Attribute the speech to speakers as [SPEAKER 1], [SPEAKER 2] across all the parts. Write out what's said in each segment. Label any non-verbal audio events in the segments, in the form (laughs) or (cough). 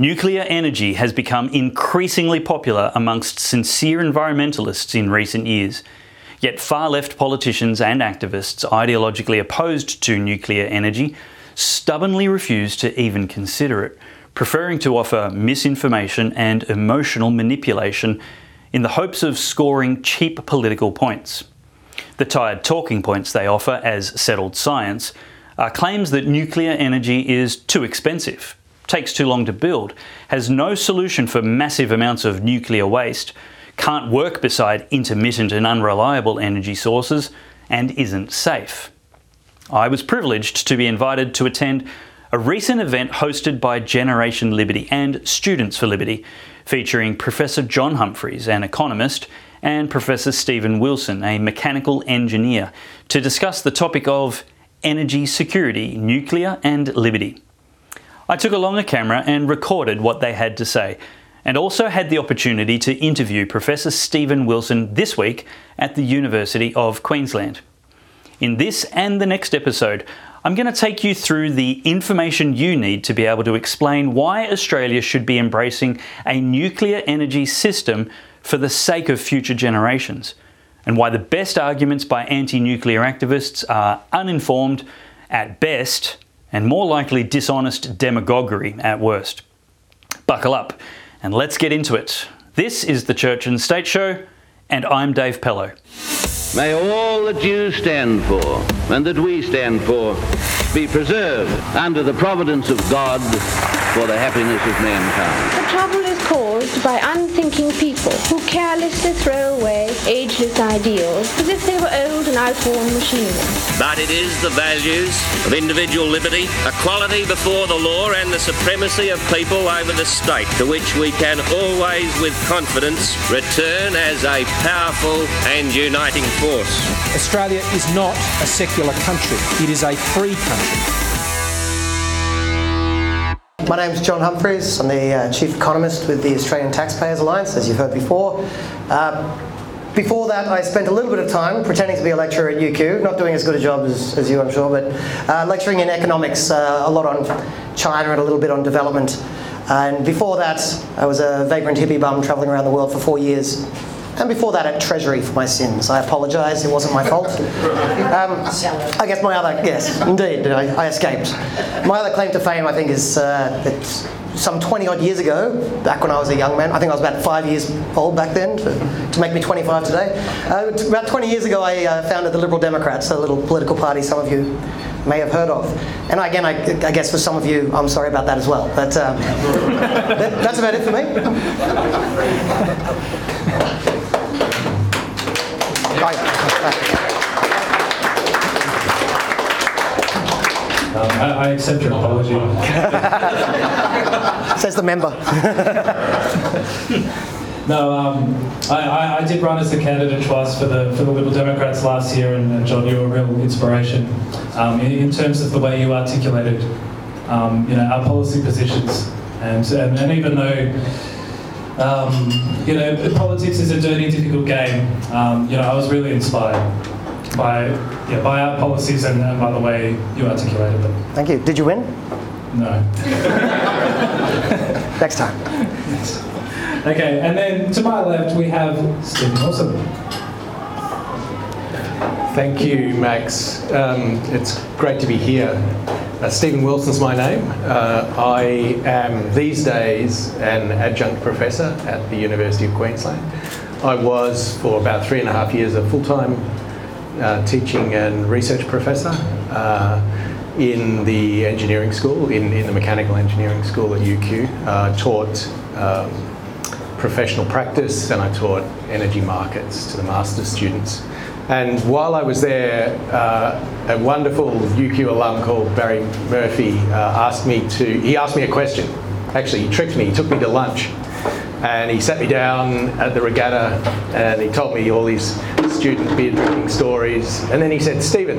[SPEAKER 1] Nuclear energy has become increasingly popular amongst sincere environmentalists in recent years. Yet far left politicians and activists ideologically opposed to nuclear energy stubbornly refuse to even consider it, preferring to offer misinformation and emotional manipulation in the hopes of scoring cheap political points. The tired talking points they offer as settled science are claims that nuclear energy is too expensive, takes too long to build, has no solution for massive amounts of nuclear waste, can't work beside intermittent and unreliable energy sources, and isn't safe. I was privileged to be invited to attend a recent event hosted by Generation Liberty and Students for Liberty, featuring Professor John Humphreys, an economist, and Professor Stephen Wilson, a mechanical engineer, to discuss the topic of energy security, nuclear, and liberty. I took along a camera and recorded what they had to say, and also had the opportunity to interview Professor Stephen Wilson this week at the University of Queensland. In this and the next episode, I'm going to take you through the information you need to be able to explain why Australia should be embracing a nuclear energy system for the sake of future generations, and why the best arguments by anti nuclear activists are uninformed at best and more likely dishonest demagoguery at worst. Buckle up and let's get into it. This is the Church and State Show, and I'm Dave Pellowe.
[SPEAKER 2] May all that you stand for and that we stand for be preserved under the providence of God for the happiness of mankind.
[SPEAKER 3] The trouble is caused by unthinking people who carelessly throw away ageless ideals as if they were old and outworn machinery.
[SPEAKER 4] But it is the values of individual liberty, equality before the law, and the supremacy of people over the state to which we can always, with confidence, return as a powerful and uniting force.
[SPEAKER 5] Australia is not a secular country, it is a free country.
[SPEAKER 6] My name is John Humphreys. I'm the uh, Chief Economist with the Australian Taxpayers Alliance, as you've heard before. Uh, before that, I spent a little bit of time pretending to be a lecturer at UQ, not doing as good a job as, as you, I'm sure, but uh, lecturing in economics, uh, a lot on China and a little bit on development. And before that, I was a vagrant hippie bum travelling around the world for four years, and before that at Treasury for my sins. I apologise, it wasn't my fault. Um, I guess my other, yes, indeed, I, I, escaped. My other claim to fame, I think, is uh, that some 20 odd years ago, back when I was a young man, I think I was about five years old back then, to, to make me 25 today. Uh, about 20 years ago, I uh, founded the Liberal Democrats, a little political party some of you may have heard of. And again, I, I, guess for some of you, I'm sorry about that as well. But um, (laughs) that, that's about it for me.
[SPEAKER 7] Um, I, I, accept your apology. (laughs)
[SPEAKER 6] Says the member. (laughs)
[SPEAKER 7] no, um, I, I, did run as a candidate twice for the for the Liberal Democrats last year, and, and John, you were a real inspiration um, in, in, terms of the way you articulated, um, you know, our policy positions, and and, and even though. Um, you know, politics is a dirty, difficult game. Um, you know, I was really inspired by yeah, by our policies and, and by the way you articulated them.
[SPEAKER 6] Thank you. Did you win?
[SPEAKER 7] No. (laughs)
[SPEAKER 6] Next time. Yes.
[SPEAKER 7] Okay, and then to my left we have Stephen Wilson.
[SPEAKER 8] Thank you, Max. Um, it's great to be here. Uh, Stephen Wilson's my name. Uh, I am these days an adjunct professor at the University of Queensland. I was for about three and a half years a full-time uh, teaching and research professor uh, in the engineering school, in, in the mechanical engineering school at UQ. Uh, taught um, professional practice and I taught energy markets to the master's students. And while I was there, uh, a wonderful UQ alum called Barry Murphy uh, asked me to, he asked me a question. Actually, he tricked me, he took me to lunch. And he sat me down at the regatta and he told me all these student beer drinking stories. And then he said, Stephen,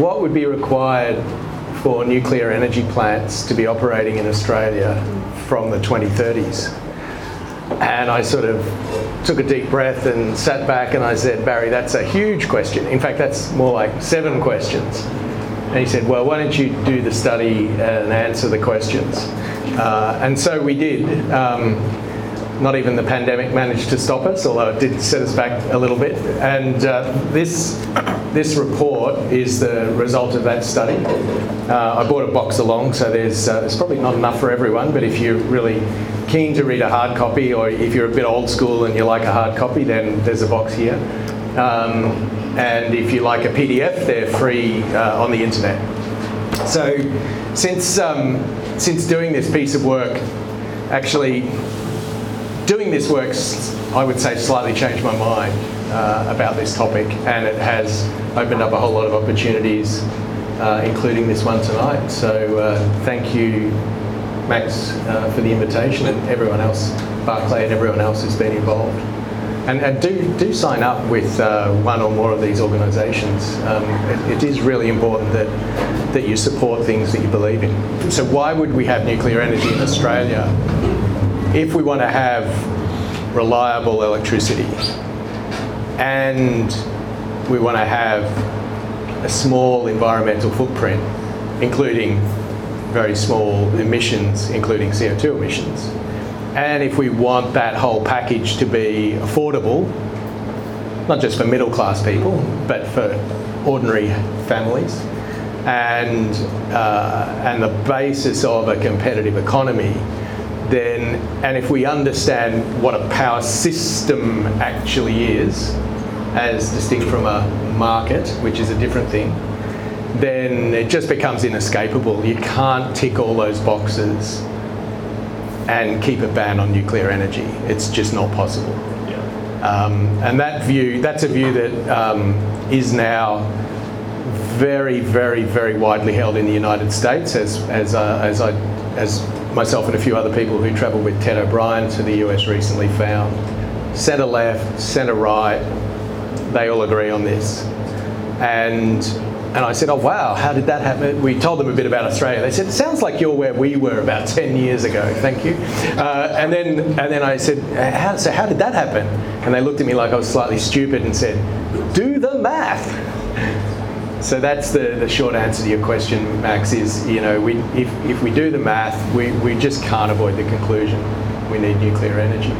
[SPEAKER 8] what would be required for nuclear energy plants to be operating in Australia from the 2030s? And I sort of took a deep breath and sat back and I said, Barry, that's a huge question. In fact, that's more like seven questions. And he said, well, why don't you do the study and answer the questions? Uh, and so we did. Um, not even the pandemic managed to stop us, although it did set us back a little bit. And uh, this, this report is the result of that study. Uh, I brought a box along, so there's, uh, there's probably not enough for everyone, but if you're really keen to read a hard copy, or if you're a bit old school and you like a hard copy, then there's a box here. Um, and if you like a PDF, they're free uh, on the internet. So, since um, since doing this piece of work, actually doing this work, I would say, slightly changed my mind uh, about this topic, and it has opened up a whole lot of opportunities, uh, including this one tonight. So, uh, thank you, Max, uh, for the invitation, and everyone else, Barclay, and everyone else who's been involved. And, and, do, do sign up with uh, one or more of these organisations. Um, it, it is really important that, that you support things that you believe in. So why would we have nuclear energy in Australia if we want to have reliable electricity. And we want to have a small environmental footprint, including very small emissions, including CO2 emissions, and if we want that whole package to be affordable, not just for middle class people, but for ordinary families, and, uh, and the basis of a competitive economy, then, and if we understand what a power system actually is, as distinct from a market, which is a different thing, then it just becomes inescapable. You can't tick all those boxes and keep a ban on nuclear energy. It's just not possible. Um, and that view, that's a view that um, is now very, very, very widely held in the United States, as, as, uh, as, I, as myself and a few other people who travelled with Ted O'Brien to the US recently found. Centre left, centre right, they all agree on this. And and I said, oh, wow, how did that happen? We told them a bit about Australia. They said, it sounds like you're where we were about 10 years ago. Thank you. Uh, and, then, and then I said, how, so how did that happen? And they looked at me like I was slightly stupid and said, do the math. So that's the, the short answer to your question, Max, is, you know, we, if, if we do the math, we, we just can't avoid the conclusion. We need nuclear energy.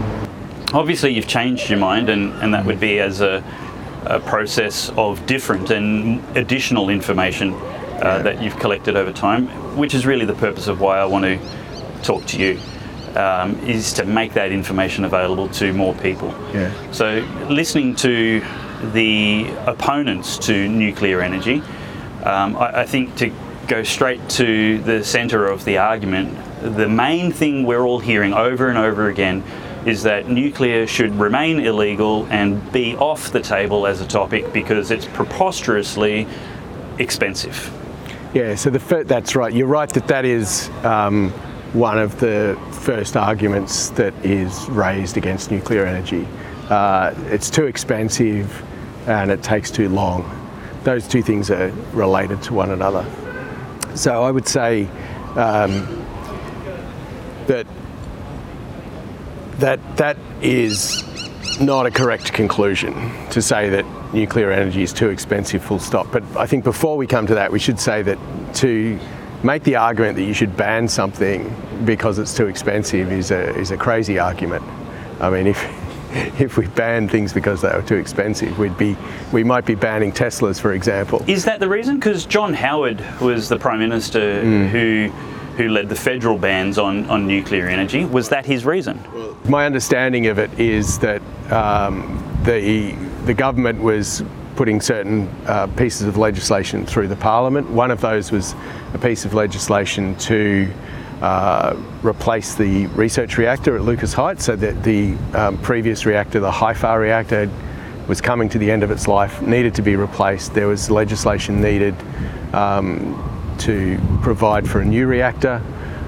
[SPEAKER 1] Obviously, you've changed your mind, and, and that would be as a a process of different and additional information uh, yeah. that you've collected over time, which is really the purpose of why I want to talk to you. Um, is to make that information available to more people.
[SPEAKER 8] Yeah.
[SPEAKER 1] So, listening to the opponents to nuclear energy, um, I, I think to go straight to the centre of the argument, the main thing we're all hearing over and over again is that nuclear should remain illegal and be off the table as a topic because it's preposterously expensive.
[SPEAKER 8] Yeah, so the that's right. You're right that that is um, one of the first arguments that is raised against nuclear energy. Uh, it's too expensive and it takes too long. Those two things are related to one another. So I would say um, that that that is not a correct conclusion to say that nuclear energy is too expensive full stop but i think before we come to that we should say that to make the argument that you should ban something because it's too expensive is a, is a crazy argument i mean if (laughs) if we banned things because they were too expensive, we'd be we might be banning Teslas, for example.
[SPEAKER 1] Is that the reason? Because John Howard was the prime minister mm. who who led the federal bans on, on nuclear energy. Was that his reason?
[SPEAKER 8] My understanding of it is that um, the, the government was putting certain uh, pieces of legislation through the parliament. One of those was a piece of legislation to uh, replace the research reactor at Lucas Heights. So that the um, previous reactor, the HIFAR reactor, was coming to the end of its life, needed to be replaced. There was legislation needed um, to provide for a new reactor.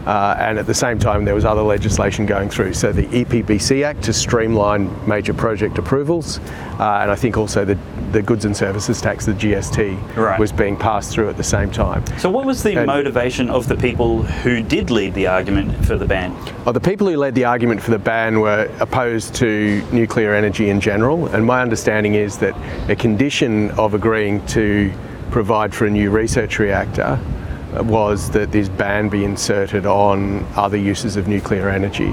[SPEAKER 8] Uh, and at the same time, there was other legislation going through. So the EPBC Act to streamline major project approvals, uh, and I think also the, the goods and services tax, the GST, right. was being passed through at the same time.
[SPEAKER 1] So what was the and, motivation of the people who did lead the argument for the ban?
[SPEAKER 8] Well, the people who led the argument for the ban were opposed to nuclear energy in general, and my understanding is that a condition of agreeing to provide for a new research reactor was that this ban be inserted on other uses of nuclear energy.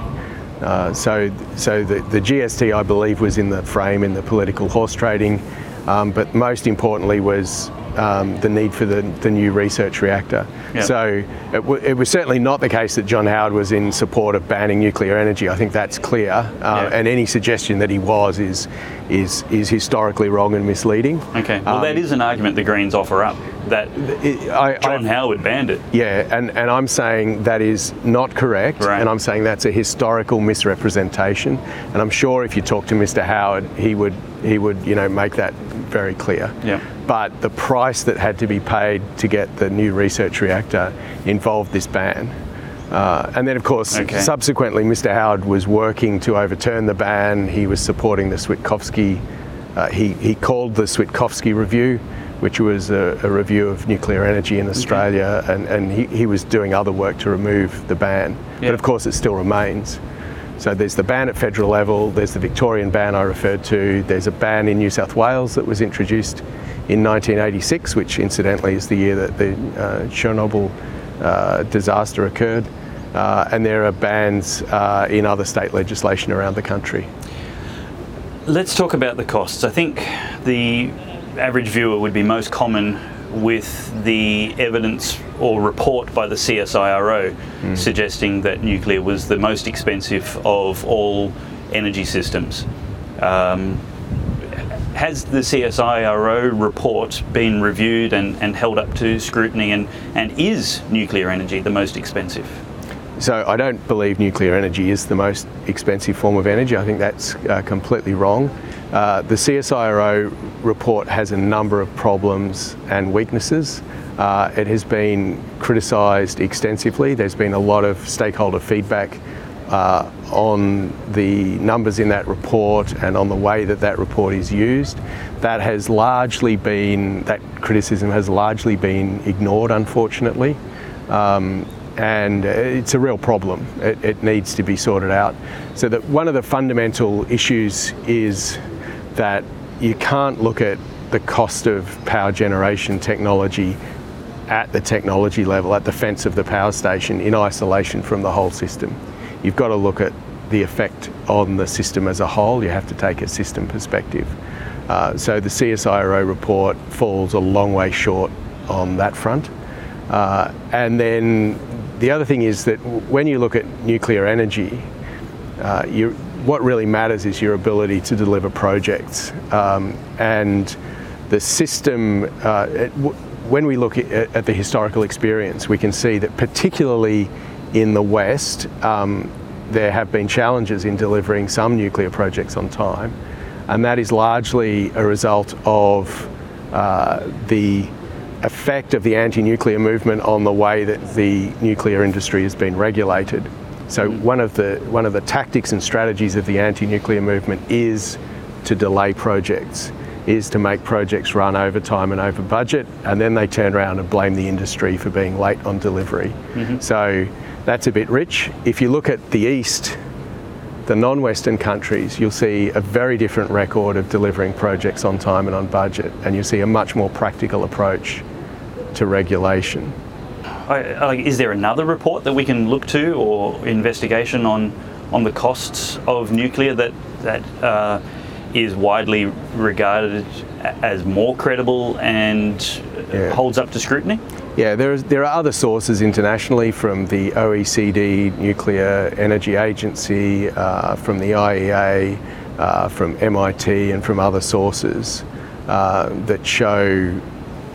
[SPEAKER 8] Uh, so, so the, the, GST, I believe, was in the frame in the political horse trading, um, but most importantly was um, the need for the, the new research reactor. Yep. So it, it, was certainly not the case that John Howard was in support of banning nuclear energy. I think that's clear. Uh, yep. And any suggestion that he was is, is, is historically wrong and misleading.
[SPEAKER 1] Okay. Well, um, that is an argument the Greens offer up that it, I, John I, Howard banned it.
[SPEAKER 8] Yeah, and, and I'm saying that is not correct, right. and I'm saying that's a historical misrepresentation. And I'm sure if you talk to Mr. Howard, he would he would you know make that very clear.
[SPEAKER 1] Yeah.
[SPEAKER 8] But the price that had to be paid to get the new research reactor involved this ban. Uh, and then, of course, okay. subsequently, Mr. Howard was working to overturn the ban. He was supporting the Switkowski. Uh, he, he called the Switkowski Review, which was a, a review of nuclear energy in Australia, okay. and, and he, he was doing other work to remove the ban. But of course, it still remains. So there's the ban at federal level, there's the Victorian ban I referred to, there's a ban in New South Wales that was introduced in 1986, which incidentally is the year that the uh, Chernobyl uh, disaster occurred. Uh, and there are bans uh, in other state legislation around the country.
[SPEAKER 1] Let's talk about the costs. I think the average viewer would be most common with the evidence or report by the CSIRO mm. suggesting that nuclear was the most expensive of all energy systems. Um, has the CSIRO report been reviewed and, and held up to scrutiny, and, and is nuclear energy the most expensive?
[SPEAKER 8] So I don't believe nuclear energy is the most expensive form of energy. I think that's uh, completely wrong. Uh, the CSIRO report has a number of problems and weaknesses. Uh, it has been criticised extensively. There's been a lot of stakeholder feedback uh, on the numbers in that report and on the way that that report is used. That has largely been, that criticism has largely been ignored, unfortunately. Um, and it's a real problem. It, it, needs to be sorted out. So that one of the fundamental issues is that you can't look at the cost of power generation technology at the technology level, at the fence of the power station, in isolation from the whole system. You've got to look at the effect on the system as a whole. You have to take a system perspective. Uh, so the CSIRO report falls a long way short on that front. Uh, and then the other thing is that when you look at nuclear energy, uh, you, what really matters is your ability to deliver projects. Um, and the system, uh, it, when we look at, at, the historical experience, we can see that particularly in the West, um, there have been challenges in delivering some nuclear projects on time. And that is largely a result of uh, the effect of the anti-nuclear movement on the way that the nuclear industry has been regulated. So one of the one of the tactics and strategies of the anti-nuclear movement is to delay projects, is to make projects run over time and over budget, and then they turn around and blame the industry for being late on delivery. Mm-hmm. So that's a bit rich. If you look at the east, the non-Western countries, you'll see a very different record of delivering projects on time and on budget, and you'll see a much more practical approach to regulation
[SPEAKER 1] is there another report that we can look to or investigation on on the costs of nuclear that that uh, is widely regarded as more credible and yeah. holds up to scrutiny?
[SPEAKER 8] Yeah, there, is, there are other sources internationally from the OECD, Nuclear Energy Agency, uh, from the IEA, uh, from MIT, and from other sources uh, that show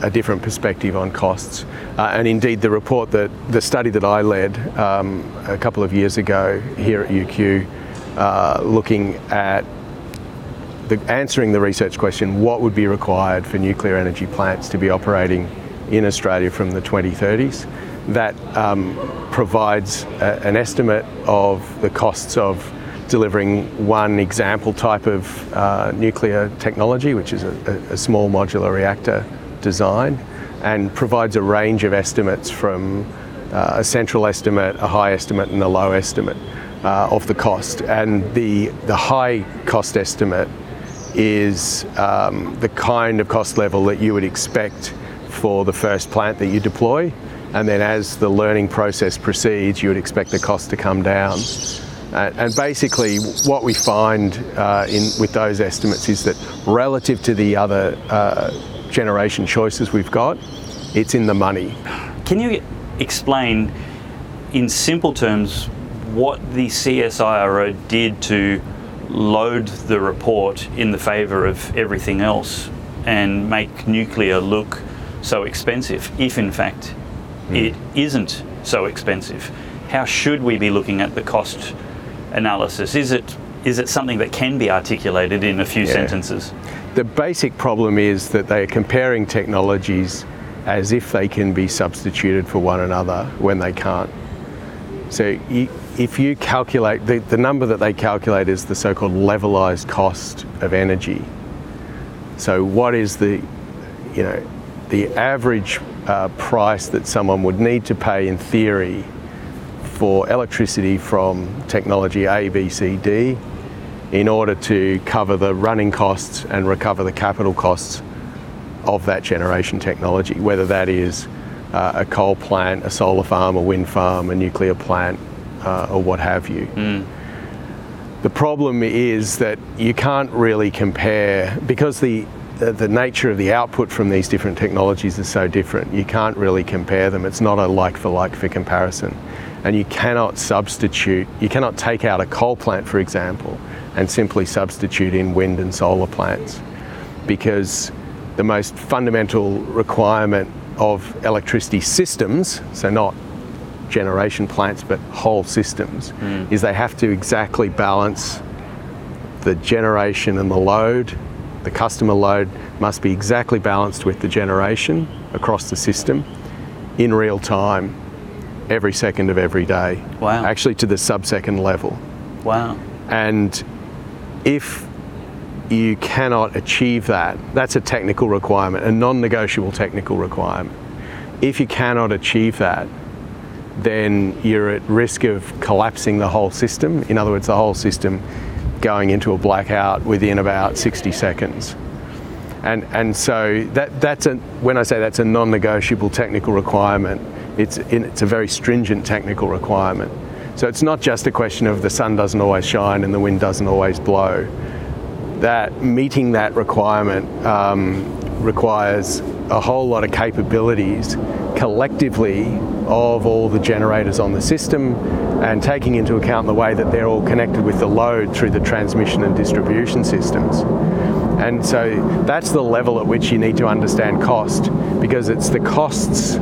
[SPEAKER 8] a different perspective on costs. Uh, and indeed, the report that the study that I led um, a couple of years ago here at UQ, uh, looking at the, answering the research question what would be required for nuclear energy plants to be operating in Australia from the 2030s, that um, provides a, an estimate of the costs of delivering one example type of uh, nuclear technology, which is a, a small modular reactor design and provides a range of estimates from uh, a central estimate, a high estimate, and a low estimate uh, of the cost. And the, the high cost estimate is um, the kind of cost level that you would expect for the first plant that you deploy, and then as the learning process proceeds, you would expect the cost to come down. And basically, what we find uh, in, with those estimates is that relative to the other uh, generation choices we've got, it's in the money.
[SPEAKER 1] Can you explain in simple terms what the CSIRO did to load the report in the favour of everything else and make nuclear look so expensive, if in fact mm. it isn't so expensive? How should we be looking at the cost analysis? Is it is it something that can be articulated in a few yeah. sentences?
[SPEAKER 8] The basic problem is that they are comparing technologies as if they can be substituted for one another when they can't. So if you calculate, the, the number that they calculate is the so-called levelized cost of energy. So what is the, you know, the average uh, price that someone would need to pay in theory for electricity from technology A, B, C, D in order to cover the running costs and recover the capital costs of that generation technology, whether that is uh, a coal plant, a solar farm, a wind farm, a nuclear plant, uh, or what have you. Mm. The problem is that you can't really compare because the the, the, nature of the output from these different technologies is so different. You can't really compare them. It's not a like for like for comparison and you cannot substitute, you cannot take out a coal plant, for example, and simply substitute in wind and solar plants because the most fundamental requirement of electricity systems, so not generation plants but whole systems, mm. is they have to exactly balance the generation and the load. The customer load must be exactly balanced with the generation across the system in real time every second of every day.
[SPEAKER 1] Wow.
[SPEAKER 8] Actually, to the sub-second level.
[SPEAKER 1] Wow.
[SPEAKER 8] And if you cannot achieve that, that's a technical requirement, a non-negotiable technical requirement. If you cannot achieve that, then you're at risk of collapsing the whole system. In other words, the whole system going into a blackout within about 60 seconds. And, and so that, that's a, when I say that's a non-negotiable technical requirement, it's, it's a very stringent technical requirement. So it's not just a question of the sun doesn't always shine and the wind doesn't always blow. That meeting that requirement um, requires a whole lot of capabilities collectively of all the generators on the system and taking into account the way that they're all connected with the load through the transmission and distribution systems. And so that's the level at which you need to understand cost because it's the costs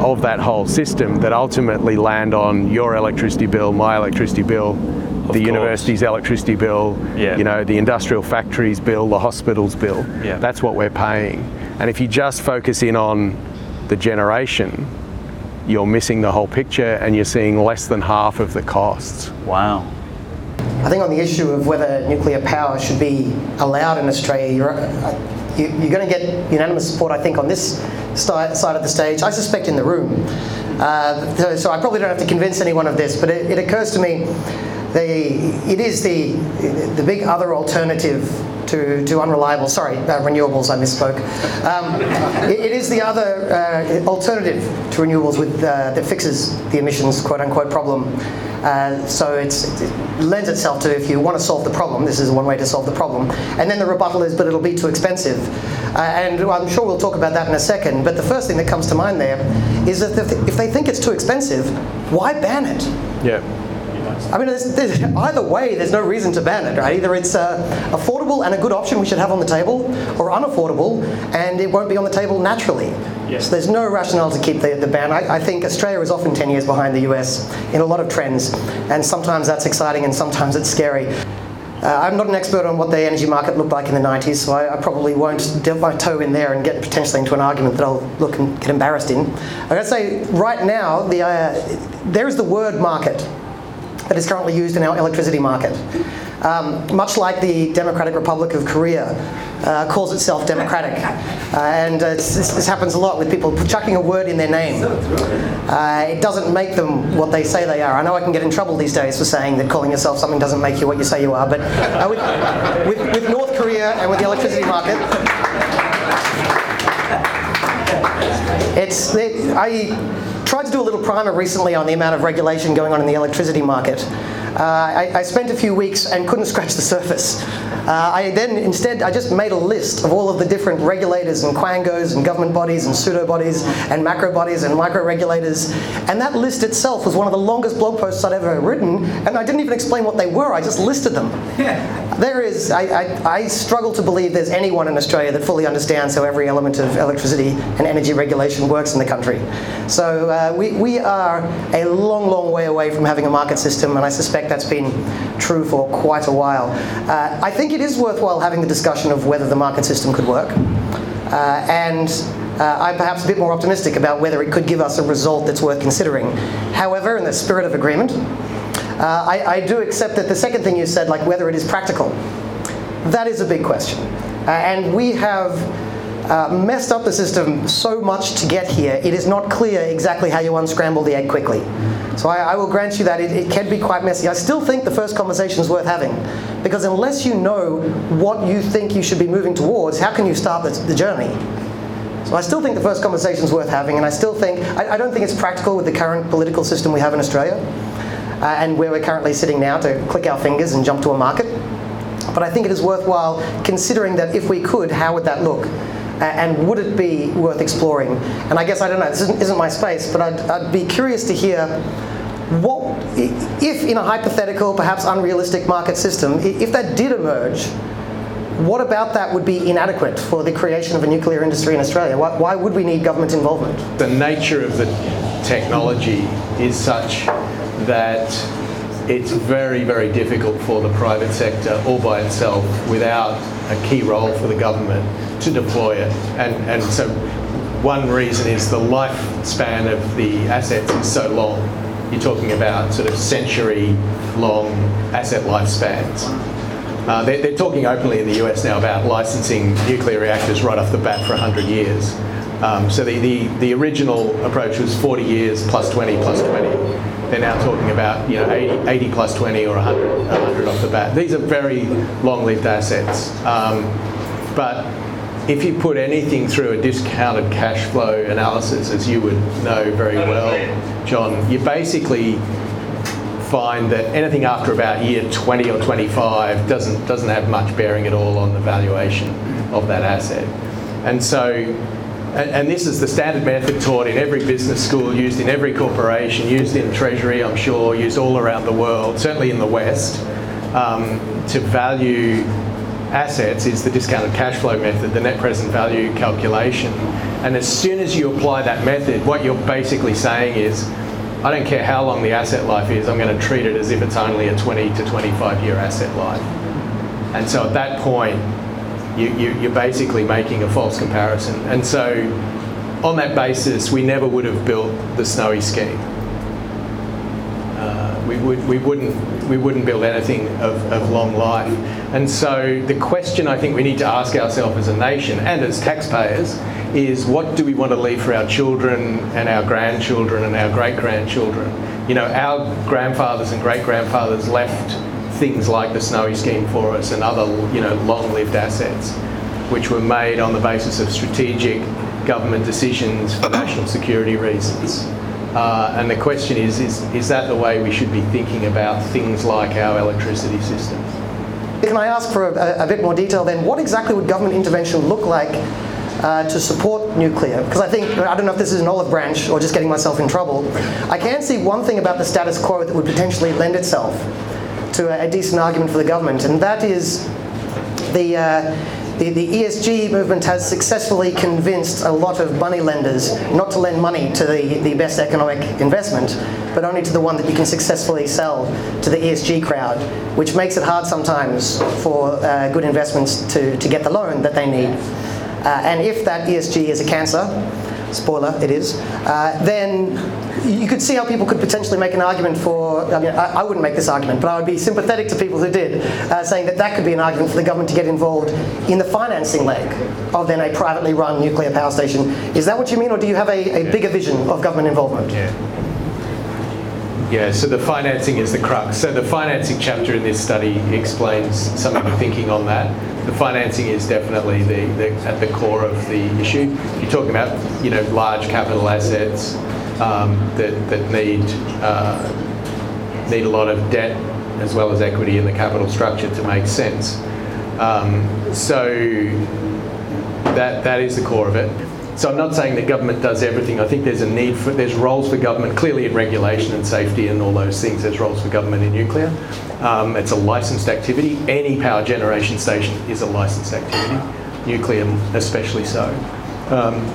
[SPEAKER 8] of that whole system that ultimately land on your electricity bill, my electricity bill, of the course. university's electricity bill, yeah. you know, the industrial factories bill, the hospital's bill. Yeah. That's what we're paying. And if you just focus in on the generation, you're missing the whole picture and you're seeing less than half of the costs.
[SPEAKER 1] Wow.
[SPEAKER 6] I think on the issue of whether nuclear power should be allowed in Australia, you're, uh, you're going to get unanimous support, I think, on this side of the stage. I suspect in the room. Uh, so I probably don't have to convince anyone of this, but it, it occurs to me the, it is the, the big other alternative to, to unreliable, sorry, uh, renewables, I misspoke. Um, it, it is the other uh, alternative to renewables with, uh, that fixes the emissions quote unquote problem. Uh, so it lends itself to if you want to solve the problem, this is one way to solve the problem. And then the rebuttal is, but it'll be too expensive. Uh, and I'm sure we'll talk about that in a second. But the first thing that comes to mind there is that if they think it's too expensive, why ban it?
[SPEAKER 8] Yeah.
[SPEAKER 6] I mean, there's, there's, either way, there's no reason to ban it, right? Either it's uh, affordable and a good option we should have on the table, or unaffordable and it won't be on the table naturally. Yes. So there's no rationale to keep the, the ban. I, I, think Australia is often 10 years behind the US in a lot of trends, and sometimes that's exciting and sometimes it's scary. Uh, I'm not an expert on what the energy market looked like in the 90s, so I, I, probably won't dip my toe in there and get potentially into an argument that I'll look and get embarrassed in. I'm going to say right now, the, uh, there is the word market that is currently used in our electricity market. Um, much like the Democratic Republic of Korea uh, calls itself democratic. Uh, and uh, this, this, happens a lot with people chucking a word in their name. Uh, it doesn't make them what they say they are. I know I can get in trouble these days for saying that calling yourself something doesn't make you what you say you are, but uh, with, with, with North Korea and with the electricity market, It's, it, I tried to do a little primer recently on the amount of regulation going on in the electricity market. Uh, I, I, spent a few weeks and couldn't (laughs) scratch the surface. Uh, I then instead I just made a list of all of the different regulators and quangos and government bodies and pseudo bodies and macro bodies and micro regulators, and that list itself was one of the longest blog posts I'd ever written. And I didn't even explain what they were; I just listed them. Yeah. There is I, I, I struggle to believe there's anyone in Australia that fully understands how every element of electricity and energy regulation works in the country. So uh, we we are a long, long way away from having a market system, and I suspect that's been true for quite a while. Uh, I think it is worthwhile having the discussion of whether the market system could work. Uh, and uh, I'm perhaps a bit more optimistic about whether it could give us a result that's worth considering. However, in the spirit of agreement, uh, I, I, do accept that the second thing you said, like whether it is practical, that is a big question. Uh, and we have uh, messed up the system so much to get here, it is not clear exactly how you unscramble the egg quickly. So I, I will grant you that it, it, can be quite messy. I still think the first conversation is worth having, because unless you know what you think you should be moving towards, how can you start the, the journey? So I still think the first conversation is worth having, and I still think, I, I, don't think it's practical with the current political system we have in Australia, Uh, and where we're currently sitting now to click our fingers and jump to a market. But I think it is worthwhile considering that if we could, how would that look? and would it be worth exploring? And I guess I don't know. This isn't, isn't my space, but I'd, I'd be curious to hear what if in a hypothetical, perhaps unrealistic market system, if that did emerge, what about that would be inadequate for the creation of a nuclear industry in Australia? Why, why, would we need government involvement?
[SPEAKER 8] The nature of the technology is such that it's very, very difficult for the private sector all by itself without a key role for the government to deploy it. And, and so one reason is the lifespan of the assets is so long. You're talking about sort of century long asset lifespans. Uh, they're, they're, talking openly in the US now about licensing nuclear reactors right off the bat for 100 years. Um, so the, the, the original approach was 40 years plus 20 plus 20. They're now talking about you know 80, 80 plus 20 or 100, 100 off the bat. These are very long-lived assets. Um, but if you put anything through a discounted cash flow analysis, as you would know very well, John, you basically find that anything after about year 20 or 25 doesn't doesn't have much bearing at all on the valuation of that asset. And so and, and, this is the standard method taught in every business school, used in every corporation, used in Treasury, I'm sure, used all around the world, certainly in the West, um, to value assets is the discounted cash flow method, the net present value calculation. And as soon as you apply that method, what you're basically saying is, I don't care how long the asset life is, I'm going to treat it as if it's only a 20 to 25 year asset life. And so at that point, you, you, you're basically making a false comparison. And so on that basis, we never would have built the Snowy scheme. Uh, we, would, we, wouldn't, we wouldn't build anything of, of long life. And so the question I think we need to ask ourselves as a nation and as taxpayers is what do we want to leave for our children and our grandchildren and our great grandchildren? You know, our grandfathers and great grandfathers left things like the Snowy scheme for us and other, you know, long-lived assets, which were made on the basis of strategic government decisions for national security reasons. Uh, and the question is, is, is that the way we should be thinking about things like our electricity system?
[SPEAKER 6] Can I ask for a, a bit more detail then? What exactly would government intervention look like uh, to support nuclear? Because I think, I don't know if this is an olive branch or just getting myself in trouble. I can see one thing about the status quo that would potentially lend itself to a, a decent argument for the government, and that is the, uh, the, the, ESG movement has successfully convinced a lot of money lenders not to lend money to the, the best economic investment, but only to the one that you can successfully sell to the ESG crowd, which makes it hard sometimes for uh, good investments to, to get the loan that they need. Uh, and if that ESG is a cancer, spoiler, it is, uh, then you could see how people could potentially make an argument for, I mean, I, I, wouldn't make this argument, but I would be sympathetic to people who did, uh, saying that that could be an argument for the government to get involved in the financing leg of then a privately run nuclear power station. Is that what you mean, or do you have a, a yeah. bigger vision of government involvement?
[SPEAKER 8] Yeah. Yeah, so the financing is the crux. So the financing chapter in this study explains some of the thinking on that. the financing is definitely the, the, at the core of the issue. You're talking about you know large capital assets um, that that need uh, need a lot of debt as well as equity in the capital structure to make sense. Um, so that that is the core of it. So I'm not saying that government does everything. I think there's a need for, there's roles for government, clearly in regulation and safety and all those things, there's roles for government in nuclear. Um, it's a licensed activity. Any power generation station is a licensed activity, nuclear especially so. Um,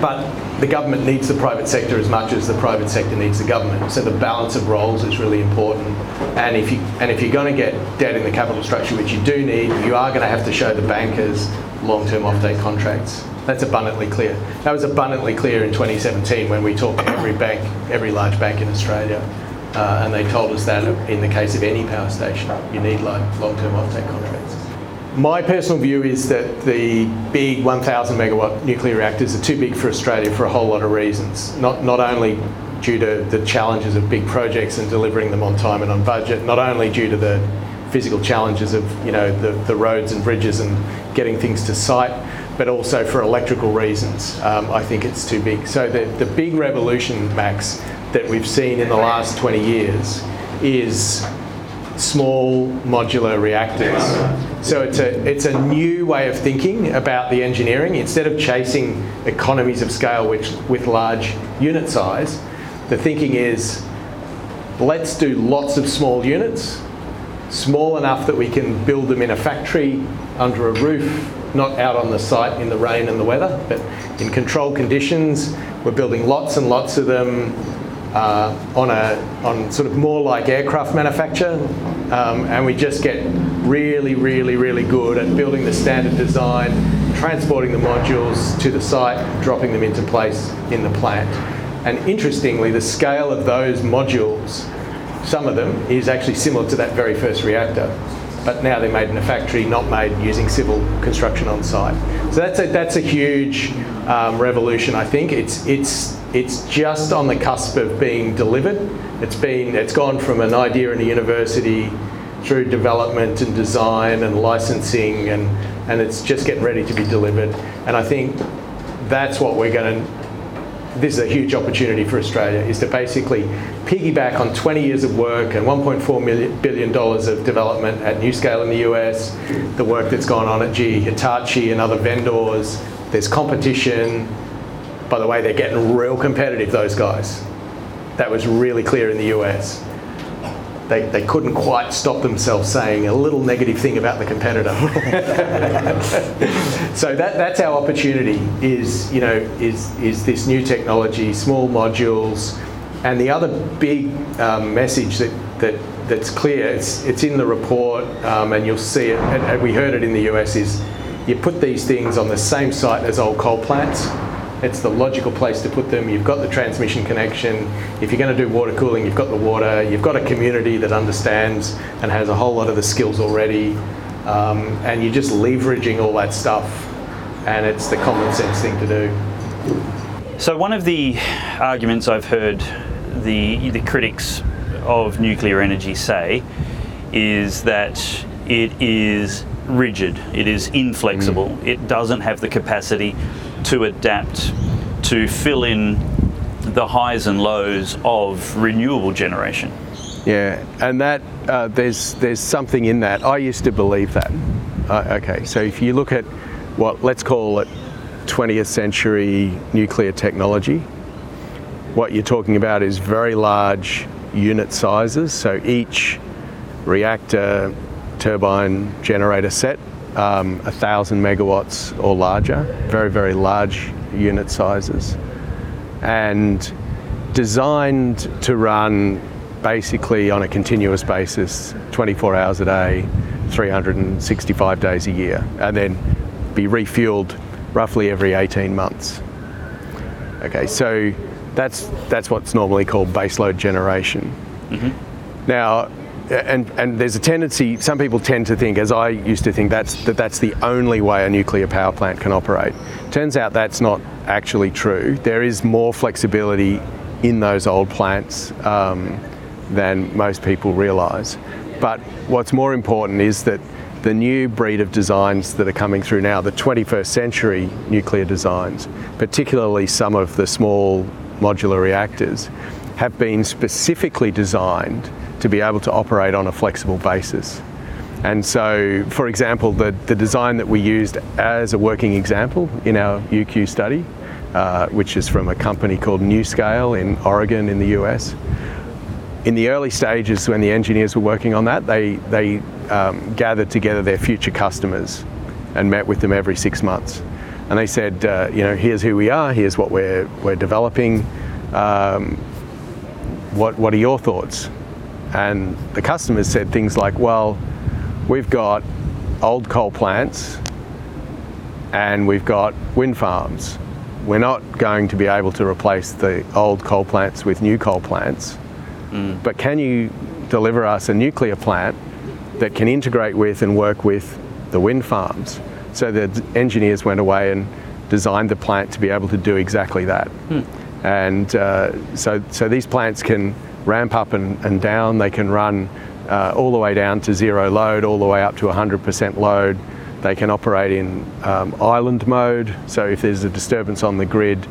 [SPEAKER 8] but the government needs the private sector as much as the private sector needs the government. So the balance of roles is really important. And if you and if you're going to get debt in the capital structure, which you do need, you are going to have to show the bankers long-term offtake contracts. That's abundantly clear. That was abundantly clear in 2017 when we talked to every bank, every large bank in Australia, uh, and they told us that in the case of any power station, you need like long-term offtake contracts. My personal view is that the big 1,000 megawatt nuclear reactors are too big for Australia for a whole lot of reasons. Not not only due to the challenges of big projects and delivering them on time and on budget, not only due to the physical challenges of you know the, the roads and bridges and getting things to site, but also for electrical reasons. Um, I think it's too big. So the, the big revolution, Max, that we've seen in the last 20 years is small modular reactors. So it's a, it's a new way of thinking about the engineering. Instead of chasing economies of scale which, with large unit size, the thinking is let's do lots of small units, small enough that we can build them in a factory under a roof not out on the site in the rain and the weather, but in controlled conditions. We're building lots and lots of them uh, on a on sort of more like aircraft manufacture, um, and we just get really, really, really good at building the standard design, transporting the modules to the site, dropping them into place in the plant. And interestingly, the scale of those modules, some of them, is actually similar to that very first reactor but now they're made in a factory, not made using civil construction on site. So that's a, that's a huge um, revolution, I think. It's, it's, it's just on the cusp of being delivered. It's, been, it's gone from an idea in a university through development and design and licensing, and, and it's just getting ready to be delivered. And I think that's what we're going to this is a huge opportunity for Australia, is to basically piggyback on 20 years of work and $1.4 billion of development at NuScale in the US, the work that's gone on at GE Hitachi and other vendors. There's competition. By the way, they're getting real competitive, those guys. That was really clear in the US they, they couldn't quite stop themselves saying a little negative thing about the competitor. (laughs) so that, that's our opportunity is, you know, is, is this new technology, small modules, and the other big um, message that, that, that's clear, it's, it's in the report um, and you'll see it, and, and we heard it in the US, is you put these things on the same site as old coal plants it's the logical place to put them. You've got the transmission connection. If you're going to do water cooling, you've got the water. You've got a community that understands and has a whole lot of the skills already. Um, and you're just leveraging all that stuff. And it's the common sense thing to do.
[SPEAKER 1] So, one of the arguments I've heard the, the critics of nuclear energy say is that it is rigid, it is inflexible, mm. it doesn't have the capacity to adapt to fill in the highs and lows of renewable generation.
[SPEAKER 8] Yeah, and that uh, there's there's something in that. I used to believe that. Uh, okay, so if you look at what let's call it 20th century nuclear technology, what you're talking about is very large unit sizes. So each reactor, turbine, generator set um, 1,000 megawatts or larger, very, very large unit sizes, and designed to run basically on a continuous basis 24 hours a day, 365 days a year, and then be refueled roughly every 18 months. Okay, so that's, that's what's normally called baseload generation. Mm-hmm. Now, and, and there's a tendency, some people tend to think, as I used to think, that's, that that's the only way a nuclear power plant can operate. Turns out that's not actually true. There is more flexibility in those old plants um, than most people realise. But what's more important is that the new breed of designs that are coming through now, the 21st century nuclear designs, particularly some of the small modular reactors, have been specifically designed to be able to operate on a flexible basis. And so, for example, the, the design that we used as a working example in our UQ study, uh, which is from a company called NuScale in Oregon in the US. In the early stages, when the engineers were working on that, they, they um, gathered together their future customers and met with them every six months. And they said, uh, you know, here's who we are, here's what we're, we're developing. Um, what, what are your thoughts? And the customers said things like, well, we've got old coal plants and we've got wind farms. We're not going to be able to replace the old coal plants with new coal plants. Mm. But can you deliver us a nuclear plant that can integrate with and work with the wind farms? So the engineers went away and designed the plant to be able to do exactly that. Mm. And uh, so, so these plants can ramp up and, and down. They can run uh, all the way down to zero load, all the way up to 100% load. They can operate in um, island mode, so if there's a disturbance on the grid,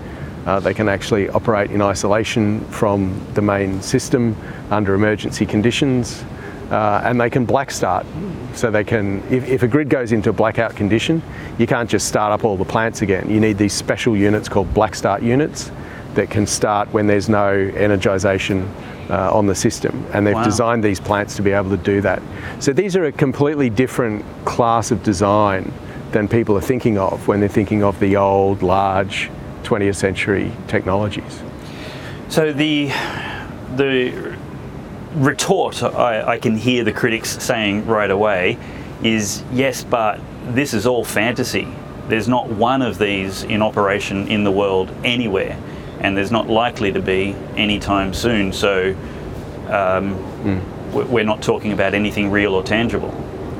[SPEAKER 8] uh, they can actually operate in isolation from the main system under emergency conditions. Uh, and they can black start. So they can, if, if, a grid goes into a blackout condition, you can't just start up all the plants again. You need these special units called black start units that can start when there's no energisation uh, on the system. And they've wow. designed these plants to be able to do that. So these are a completely different class of design than people are thinking of when they're thinking of the old, large 20th century technologies.
[SPEAKER 1] So the the retort I, I, can hear the critics saying right away is yes, but this is all fantasy. There's not one of these in operation in the world anywhere and there's not likely to be anytime soon. So um, mm. we're not talking about anything real or tangible.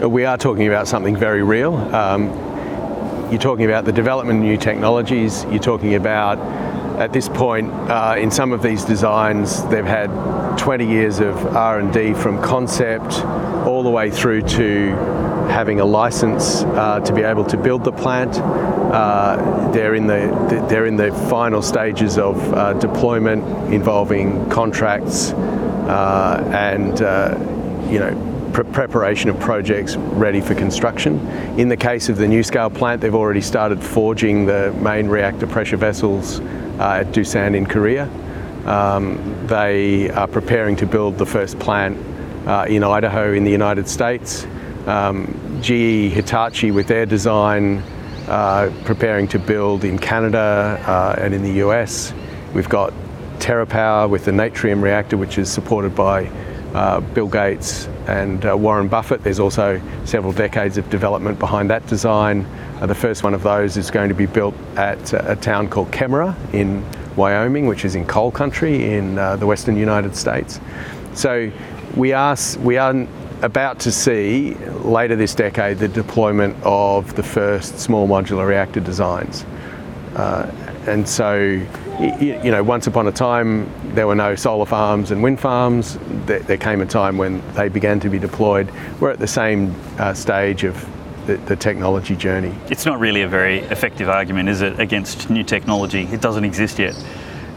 [SPEAKER 8] We are talking about something very real. Um, you're talking about the development of new technologies. You're talking about, at this point, uh, in some of these designs, they've had 20 years of R&D from concept all the way through to having a license uh, to be able to build the plant. Uh, they're in the they're in the final stages of uh, deployment involving contracts uh, and uh, you know pre- preparation of projects ready for construction. In the case of the NuScale plant, they've already started forging the main reactor pressure vessels uh, at Doosan in Korea. Um, they are preparing to build the first plant in Idaho in the United States um, GE Hitachi with their design uh, preparing to build in Canada uh, and in the US. We've got TerraPower with the Natrium reactor, which is supported by uh, Bill Gates and uh, Warren Buffett. There's also several decades of development behind that design. Uh, the first one of those is going to be built at a town called Kemmerer in Wyoming, which is in coal country in uh, the western United States. So we are, we are about to see later this decade the deployment of the first small modular reactor designs. Uh, and so, you, you, know, once upon a time there were no solar farms and wind farms. There, there came a time when they began to be deployed. We're at the same uh, stage of the, the, technology journey.
[SPEAKER 1] It's not really a very effective argument, is it, against new technology? It doesn't exist yet.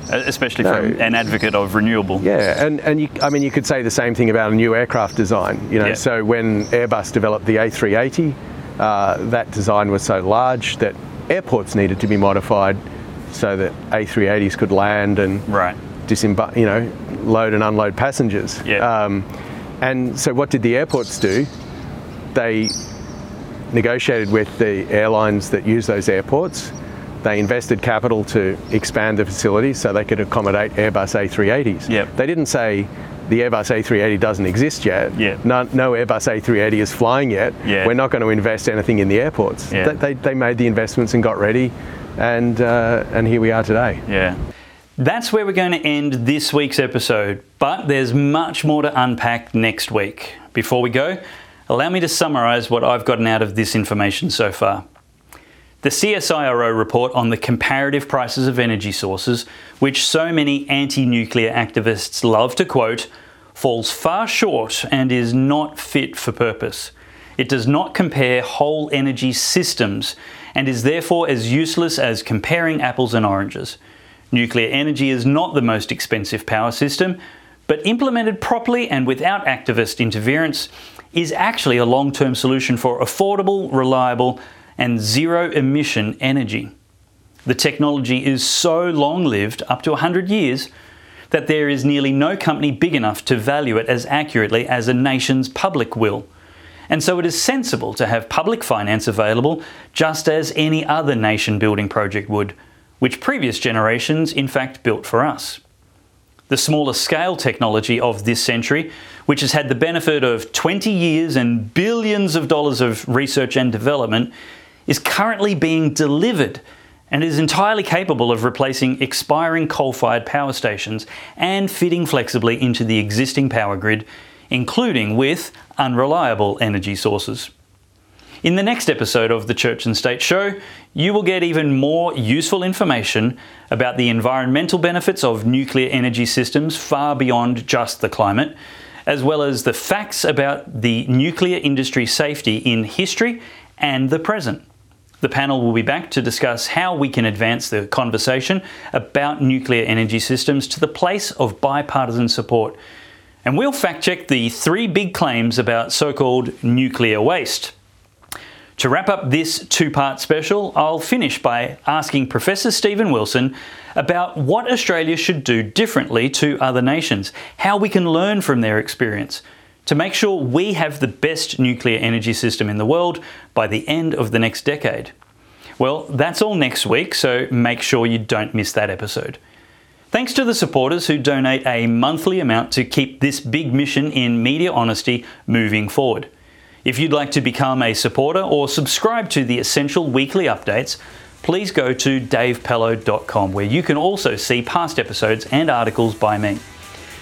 [SPEAKER 1] Especially no. from an advocate of renewable.
[SPEAKER 8] Yeah, and, and you, I mean, you could say the same thing about a new aircraft design. You know, yeah. so when Airbus developed the A380, uh, that design was so large that airports needed to be modified so that A380s could land and
[SPEAKER 1] right.
[SPEAKER 8] disembark, you know, load and unload passengers.
[SPEAKER 1] Yeah. Um,
[SPEAKER 8] and so what did the airports do? They negotiated with the airlines that use those airports they invested capital to expand the facility so they could accommodate Airbus A380s.
[SPEAKER 1] Yep.
[SPEAKER 8] They didn't say the Airbus A380 doesn't exist yet.
[SPEAKER 1] Yep.
[SPEAKER 8] No, no Airbus A380 is flying yet.
[SPEAKER 1] Yep.
[SPEAKER 8] We're not going to invest anything in the airports.
[SPEAKER 1] Yep.
[SPEAKER 8] They, they, they made the investments and got ready, and, uh, and here we are today.
[SPEAKER 1] Yeah. That's where we're going to end this week's episode, but there's much more to unpack next week. Before we go, allow me to summarise what I've gotten out of this information so far. The CSIRO report on the comparative prices of energy sources, which so many anti nuclear activists love to quote, falls far short and is not fit for purpose. It does not compare whole energy systems and is therefore as useless as comparing apples and oranges. Nuclear energy is not the most expensive power system, but implemented properly and without activist interference is actually a long term solution for affordable, reliable, and zero emission energy. The technology is so long lived, up to 100 years, that there is nearly no company big enough to value it as accurately as a nation's public will. And so it is sensible to have public finance available just as any other nation building project would, which previous generations in fact built for us. The smaller scale technology of this century, which has had the benefit of 20 years and billions of dollars of research and development, is currently being delivered and is entirely capable of replacing expiring coal fired power stations and fitting flexibly into the existing power grid, including with unreliable energy sources. In the next episode of the Church and State Show, you will get even more useful information about the environmental benefits of nuclear energy systems far beyond just the climate, as well as the facts about the nuclear industry safety in history and the present. The panel will be back to discuss how we can advance the conversation about nuclear energy systems to the place of bipartisan support. And we'll fact check the three big claims about so called nuclear waste. To wrap up this two part special, I'll finish by asking Professor Stephen Wilson about what Australia should do differently to other nations, how we can learn from their experience to make sure we have the best nuclear energy system in the world by the end of the next decade. Well, that's all next week, so make sure you don't miss that episode. Thanks to the supporters who donate a monthly amount to keep this big mission in media honesty moving forward. If you'd like to become a supporter or subscribe to the essential weekly updates, please go to davepellowe.com where you can also see past episodes and articles by me.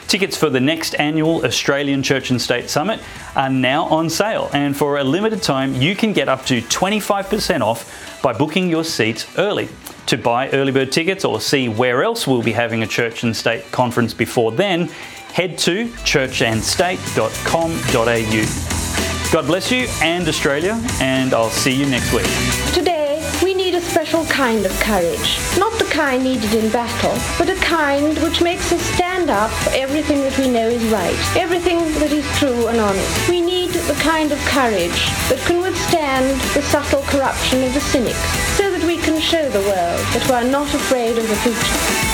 [SPEAKER 1] Tickets for the next annual Australian Church and State Summit are now on sale, and for a limited time, you can get up to 25% off by booking your seats early. To buy early bird tickets or see where else we'll be having a Church and State conference before then, head to churchandstate.com.au. God bless you and Australia, and I'll see you next week.
[SPEAKER 3] Today, a special kind of courage. Not the kind needed in battle, but a kind which makes us stand up for everything that we know is right, everything that is true and honest. We need the kind of courage that can withstand the subtle corruption of the cynics, so that we can show the world that we are not afraid of the future.